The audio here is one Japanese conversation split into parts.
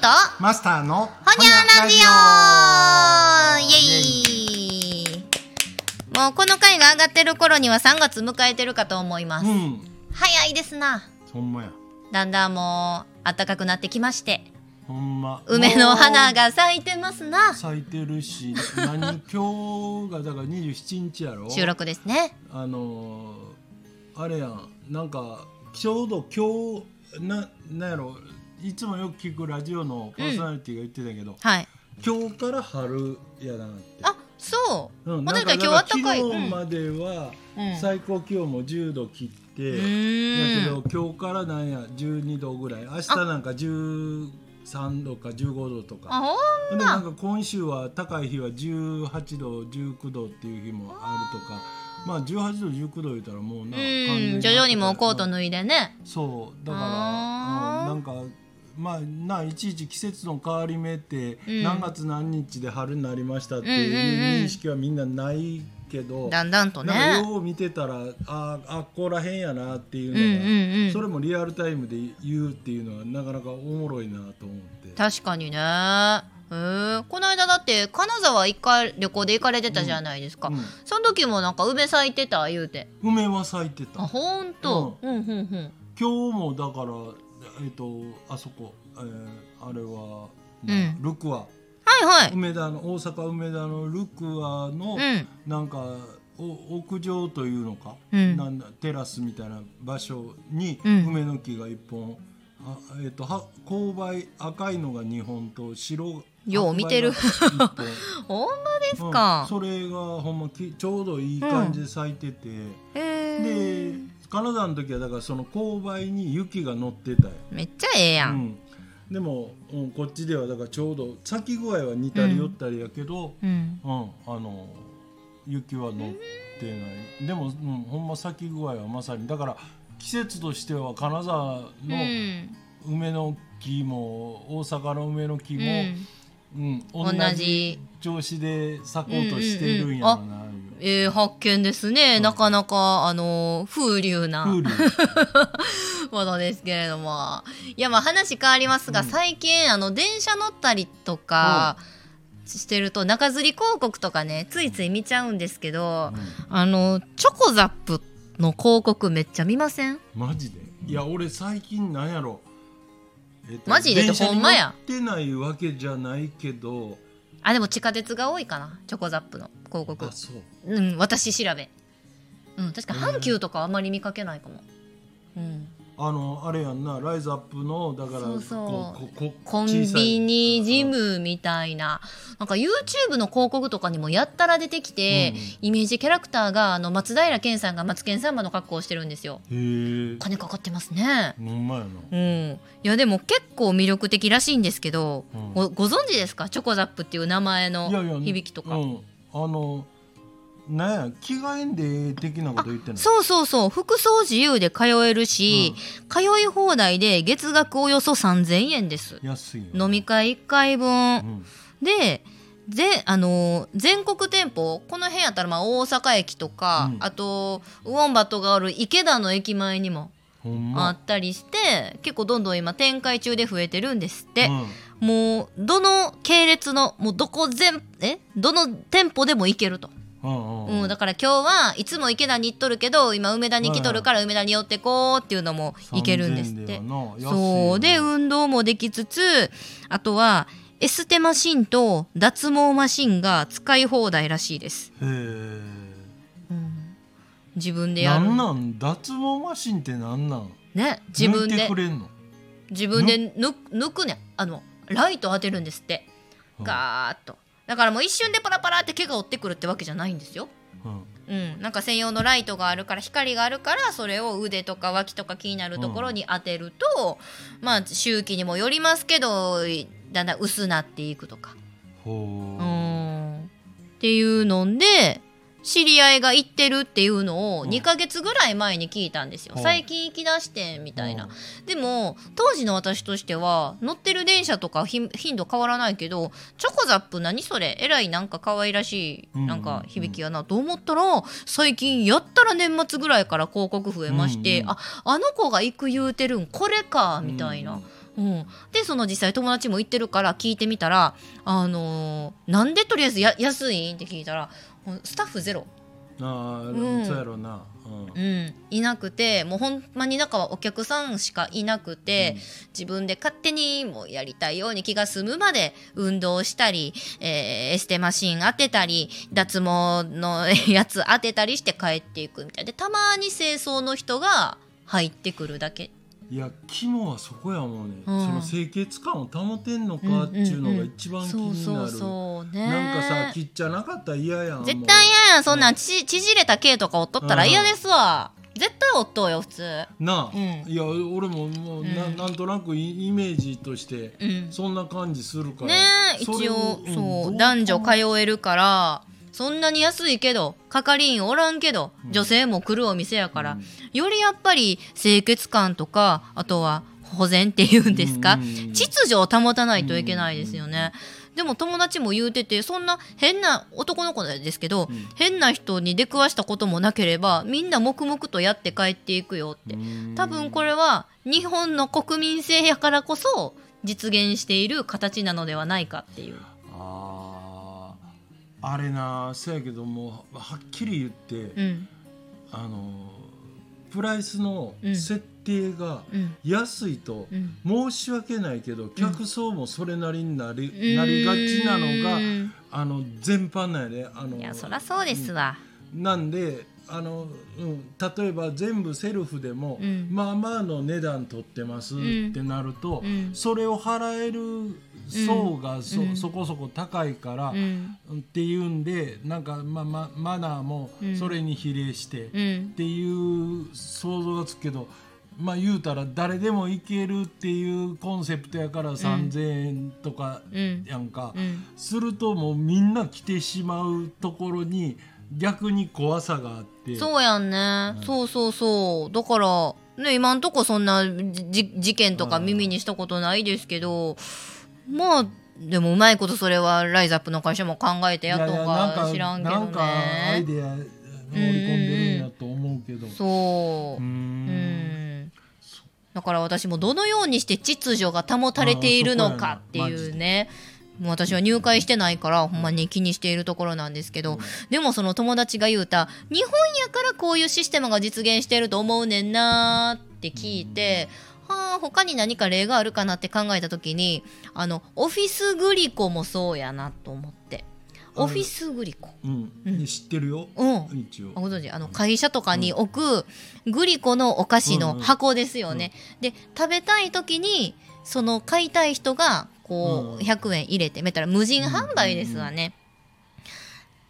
と？マスターのほにゃラジオイエイ！もうこの回が上がってる頃には3月迎えてるかと思います、うん。早いですな。ほんまや。だんだんもう暖かくなってきまして。ほんま。梅の花もが咲いてますな。う咲いてるし何？今日がだから27日やろ？収録ですね。あのーあれやん。なんかちょうど今日ななんやろ？いつもよく聞くラジオのパーソナリティが言ってたけど、はい。今日から春やなって。あそう、うん、ほんとに今日暖かい、うん昨日まではうん。最高気温も10度切って、うだけど今日からなんや12度ぐらい。明日なんか13度か15度とか。あほんでなんか今週は高い日は18度19度っていう日もあるとか。まあ18度19度言うたらもうな徐々にもうコート脱いでね。そう。だから、うんなんかまあないちいち季節の変わり目ってうん。何月何日で春になりましたっていうんうんうん。う認識はみんなないけど、だんだんとね。なんかよう見てたらああここらへんやなっていううんうんのが、うん。それもリアルタイムで言うっていうのはなかなかおもろいなと思って。確かにね。へえこの間だって金沢一回旅行で行かれてたじゃないですか、うん。その時もなんか梅咲いてた言うて。梅は咲いてた。あほんと。うんうんうん。今日もだからえっ、とあそこ、えーあれは、うん。ルクア。はいはい。梅田の大阪梅田のルクアの、うん。なんかお屋上というのか、うん。なんだテラスみたいな場所にうん。梅の木が一本、あえっとは勾配赤いのが2本と白よう見てる。白が一本。ほんまですか。うん、それがほんまきちょうどいい感じで咲いてて、へえで金沢の時はだからその勾配に雪が乗ってたよ、めっちゃええや、うん。ん、でも、うん、こっちではだからちょうど咲き具合は似たり寄ったりやけど、うん、うんあの雪は乗ってない。でも、うん、ほんま咲き具合はまさにだから季節としては金沢うのん。梅の木も大阪の梅の木も、うん。うん同同じじ調子で咲こうとしてるんやろな、いうえー、発見ですね、なかなかあの風流な。ものですけれども。いやまあ話変わりますが、うん。最近あの電車乗ったりとかしてると中吊り広告とかねついつい見ちゃうんですけど、あのチョコザップの広告めっちゃ見ません？マジで？いや俺最近なんやろ、えっとマジで？ほんまや。乗ってないわけじゃないけどあでも地下鉄が多いかな。チョコザップの。広告。あそう。うん私調べ。うん確か阪急とかあんまり見かけないかも。うんあのあれやんなライズアップのだからそうそう。こここコンビニジムみたいな。なんか YouTube の広告とかにもやったら出てきて、イメージキャラクターがあの松平健さんが松健さんまの格好をしてるんですよ。金かかってますね。ほんまやな。うん。いやでも結構魅力的らしいんですけど、うん。ごご存知ですか？チョコザップっていう名前のいやいや響きとか。うん、あのなんや着替えんでええ的なこと言ってないそうそうそう。服装自由で通えるし、通い放題で月額およそ3000円です。安いよ飲み会1回分、うん。でぜあのー全国店舗この辺やったらまあ大阪駅とか、うん。あとウォンバットがある池田の駅前にもあったりして、結構どんどん今展開中で増えてるんですって、うん。もうどの系列のもうどこ全え？どの店舗でも行けると、うんうんだから今日はいつも池田に行っとるけど今梅田に来とるから梅田に寄ってこうっていうのも行けるんですって。そう。で運動もできつつあとはエステマシンと脱毛マシンが使い放題らしいです、へえ自分でやる。なんなん脱毛マシンってなんなん？ね自分で。自分で抜抜くね。あのライト当てるんですって。うん。ガーッとだからもう一瞬でパラパラって毛が追ってくるってわけじゃないんですよ。うん。うん、なんか専用のライトがあるから光があるからそれを腕とか脇とか気になるところに当てると、まあ周期にもよりますけどだんだん薄なっていくとか。ほう。うん。っていうので知り合いが行ってるっていうのをうん。2ヶ月ぐらい前に聞いたんですよ、うん。最近行きだしてみたいな、うん。でも当時の私としては乗ってる電車とかひ頻度変わらないけどチョコザップ何それ？えらいなんか可愛らしいなんか響きやなと思ったら最近やったら年末ぐらいから広告増えまして、うんうんああの子が行く言うてるんこれかみたいな、うん、でその実際友達も行ってるから聞いてみたら「あのー、なんでとりあえずや安いん?」って聞いたらスタッフゼロ。ああ、うん、そうやろうな。うん、いなくてもうほんまに中はお客さんしかいなくて、うん、自分で勝手にもやりたいように気が済むまで運動したり、えー、エステマシン当てたり脱毛のやつ当てたりして帰っていくみたいでたまに清掃の人が入ってくるだけいや肝はそこやもんね、うん、その清潔感を保てんのかっていうのが一番気になる。なんかさ切っちゃなかったら嫌やん絶対嫌やん。そんなんち縮れた毛とかおっとったら嫌ですわ、絶対おっとうよ普通。なあ、うん、いや俺ももうな,、ん、なんとなくイメージとしてそんな感じするから、ね一応そう男女通えるからそんなに安いけど係員おらんけど女性も来るお店やから、うん、よりやっぱり清潔感とかあとは保全っていうんですか、うん、秩序を保たないといけないですよね。でも友達も言うててそんな変な男の子ですけど、うん、変な人に出くわしたこともなければみんな黙々とやって帰っていくよって。多分これは日本の国民性やからこそ実現している形なのではないかっていう。あれなそやけどもはっきり言って、うん、あのプライスの設定が安いと、申し訳ないけど、客層もそれなりになり,、なりがちなのがあの全般なんやで、あのいやそりゃそうですわ、なんであの、うん、例えば全部セルフでも、うん、まあまあの値段取ってますってなると、うん、それを払える層がそ,、そこそこ高いから、っていうんでなんか、まあ、まマナーもそれに比例してっていう想像がつくけど。まあ言うたら誰でも行けるっていうコンセプトやから3,000円とかやんか、するともうみんな来てしまうところに逆に怖さがあって。そうやんね、うん、そうそうそう。だからね今んとこそんな事件とか耳にしたことないですけどまあでもうまいことそれはライズアップの会社も考えてやった方が知らんけどね。なんかアイデア盛り込んでるんやと思うけど。そう。うん。だから私もどのようにして秩序が保たれているのかっていうね。私は入会してないからほんまに気にしているところなんですけど、でもその友達が言うた日本やからこういうシステムが実現してると思うねんなって聞いて、はあ他に何か例があるかなって考えた時にあのオフィスグリコもそうやなと思って。オフィスグリコ、うん、うん、知ってるよ、うん、一応。ご存知。あの会社とかに置くグリコのお菓子の箱ですよね、うん。うん、で食べたい時にその買いたい人がこう100円入れてめたら無人販売ですわね。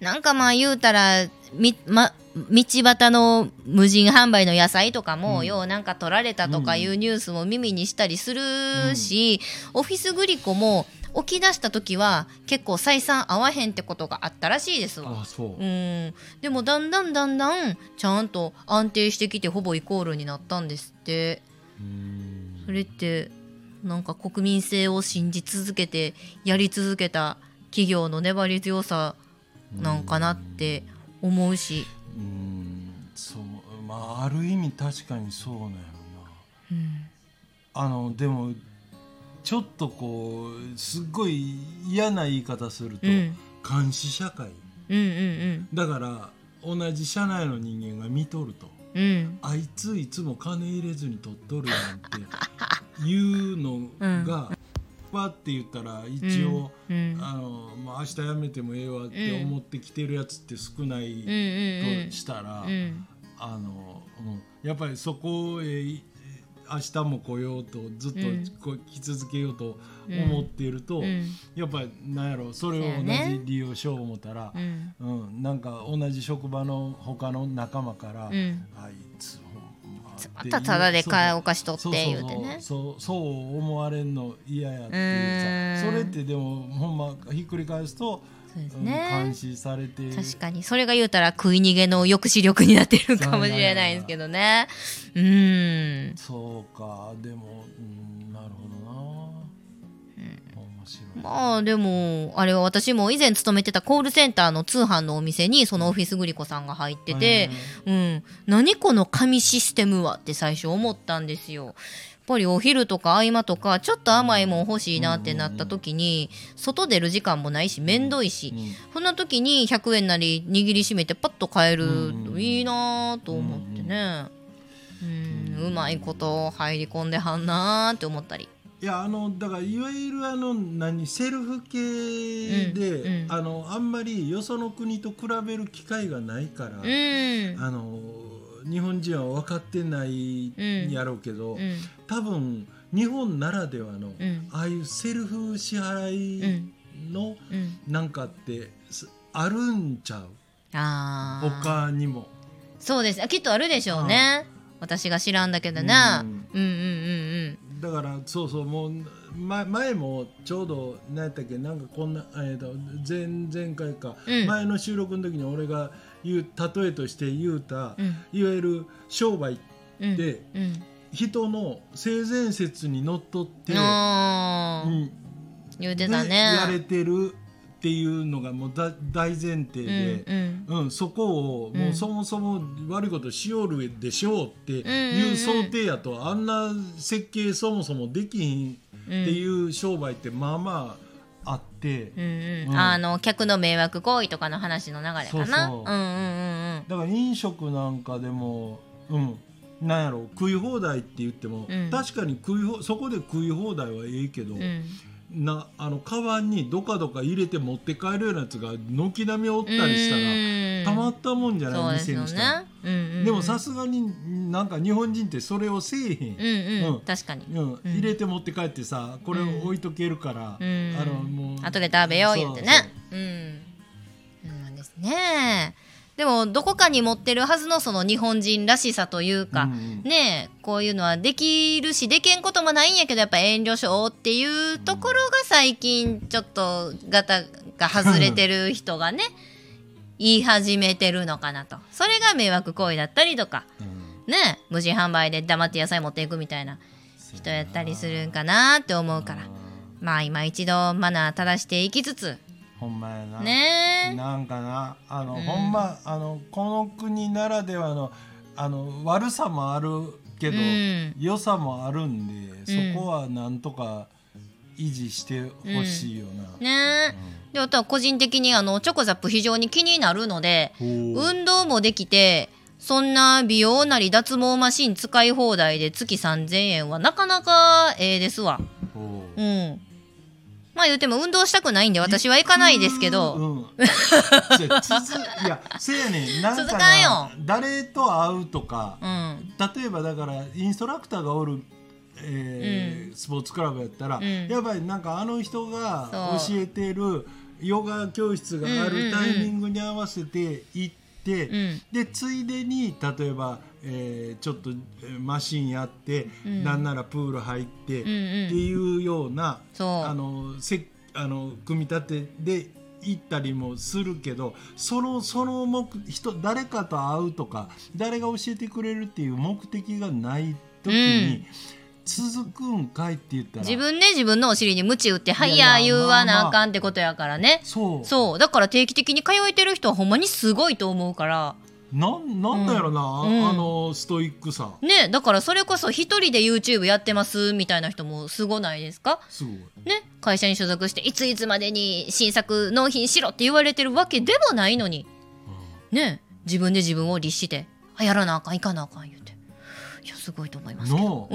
なんかまあ言うたらみ、ま、道端の無人販売の野菜とかも、うん、ようなんか取られたとかいうニュースも耳にしたりするし、うん、オフィスグリコも起き出した時は結構採算合わへんってことがあったらしいですわ。う。ん。でもだんだんだんだんちゃんと安定してきてほぼイコールになったんですって。それってなんか国民性を信じ続けてやり続けた企業の粘り強さなんかなって思うし。うんそうまあある意味確かにそうなんやろな、うん、あのでもちょっとこうすっごい嫌な言い方すると、うん、監視社会、うんうんうん、だから同じ社内の人間が見とると、うん、あいついつも金入れずに取っとるやんっていうのが、わって言ったら一応、うん、あのまあ、明日辞めてもええわって思ってきてるやつって少ないとしたら、あの、うん、やっぱりそこへ明日も来ようとずっとこ来続けようと思っていると、やっぱりなんやろそれを同じ利用しよう思ったら、うん。なんか同じ職場の他の仲間から、あいつまたただで買いお菓子取って言うてね。そうそう思われんの嫌やっていうさそれってでもほんまひっくり返すとそうですね、監視されて。確かに。それが言うたら食い逃げの抑止力になってるかもしれないですけどね。うん。そうか。でも、うん、なるほどまあでもあれは私も以前勤めてたコールセンターの通販のお店にそのオフィスグリコさんが入ってて、うん、何この紙システムはって最初思ったんですよ。ぱりお昼とか合間とかちょっと甘いもん欲しいなってなった時に、外出る時間もないし面倒いし、そんな時に100円なり握りしめてパッと買えるといいなと思ってね、うん。うまいこと入り込んではんなって思ったり。いやあのだからいわゆるあの何セルフ系で、うんうん、あのあんまりよその国と比べる機会がないから、うん、あの日本人は分かってないんやろうけど、多分日本ならではの、ああいうセルフ支払いのなんかってあるんちゃう、あ他にも。そうです。きっとあるでしょうね。私が知らんだけどね。うん、うんうんうんだからそうそうもう前前もちょうど何やったっけなんかこんな、えー、と前前回か、うん、前の収録の時に俺が言う例えとして言うた、うん、いわゆる商売って、うん、人の性善説にのっとって、うん、言うてたね。やれてるっていうのがもう大前提で、うんうん、うん、そこをもうそもそも悪いことしよるでしょうっていう想定やと、あんな設計そもそもできひんっていう商売ってまあまああって、うんうん、あの客の迷惑行為とかの話の流れかな。そうそう。うんうんうん、だから飲食なんかでも、うん、なんやろ食い放題って言っても、うん、確かに食いそこで食い放題はええけど、うん、なあのカバンにどかどか入れて持って帰るようなやつが軒並みおったりしたらたまったもんじゃない？ね。うんうんうん、でもさすがになんか日本人ってそれをせえへん、うん確かに、うん、入れて持って帰ってさこれ置いとけるから、うん、あのもう。後で食べよう言ってね。うん。そうですねでもどこかに持ってるはずのその日本人らしさというか、うんうん、ねこういうのはできるしできんこともないんやけどやっぱ遠慮しようっていうところが最近ちょっとガタが外れてる人がね言い始めてるのかなと。それが迷惑行為だったりとか、うん、ね無人販売で黙って野菜持っていくみたいな人やったりするんかなって思うから。まあ今一度マナー正していきつつほんまやな。ね。なんかな。あの、うん、ほんまあのこの国ならではのあの悪さもあるけど、うん、良さもあるんで、そこはなんとか維持してほしいよな。ね。であとは個人的にあのチョコザップ非常に気になるので運動もできてそんな美容なり脱毛マシン使い放題で月3000円はなかなかええですわ。うんまあ言うても運動したくないんで私は行かないですけど。うん、いやせやねん。なんかな誰と会うとか、うん、例えばだからインストラクターがおるえー、うん、スポーツクラブやったら、うん、やっぱりなんかあの人が教えてるヨガ教室があるタイミングに合わせて行って、うん、でついでに例えばえー、ちょっとマシンやって、うん、なんならプール入って、うんうん、っていうようなあのせあの組み立てで行ったりもするけどそのその目人誰かと会うとか誰が教えてくれるっていう目的がない時に。うん。続くんかいって言ったら自分で自分のお尻に鞭打って「はいや言わなあかん」ってことやからね、そう。そう。だから定期的に通えてる人はほんまにすごいと思うからなんなんだやろな、うん、あのストイックさ。ねだからそれこそ一人で YouTube やってますみたいな人もすごないですか？すごい。ね会社に所属していついつまでに新作納品しろって言われてるわけでもないのに、うん、ね自分で自分を律してあやらなあかんいかなあかん言うていやすごいと思いますけど。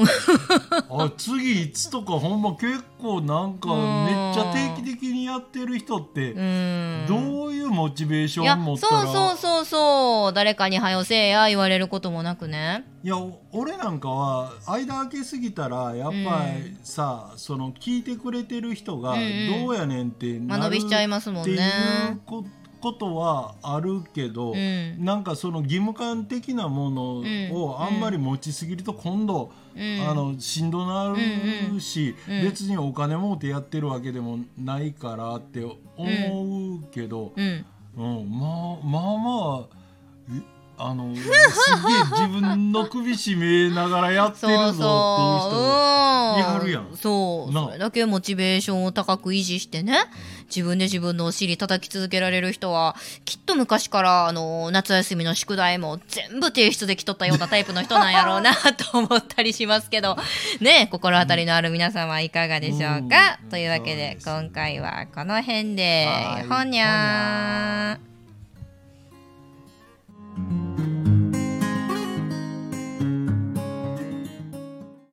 あ。次いつとかほんま結構なんかめっちゃ定期的にやってる人ってどういうモチベーション持ったら？そうそうそうそう。誰かに「はよせえや」言われることもなくね。いや俺なんかは間空けすぎたらやっぱりさ、うん、その聞いてくれてる人がどうやねんってなるっていうことことはあるけど、うん、なんかその義務感的なものをあんまり持ちすぎると今度、うん、あのしんどなるし、うんうん、別にお金もうてやってるわけでもないからって思うけど、うんまあまあまああのすげえ自分の首絞めながらやってるぞっていう人いはるやん。そうそれだけモチベーションを高く維持してね自分で自分のお尻叩き続けられる人はきっと昔からあの夏休みの宿題も全部提出できとったようなタイプの人なんやろうなと思ったりしますけど。ね心当たりのある皆さんはいかがでしょうか、というわけで今回はこの辺で。ほにゃー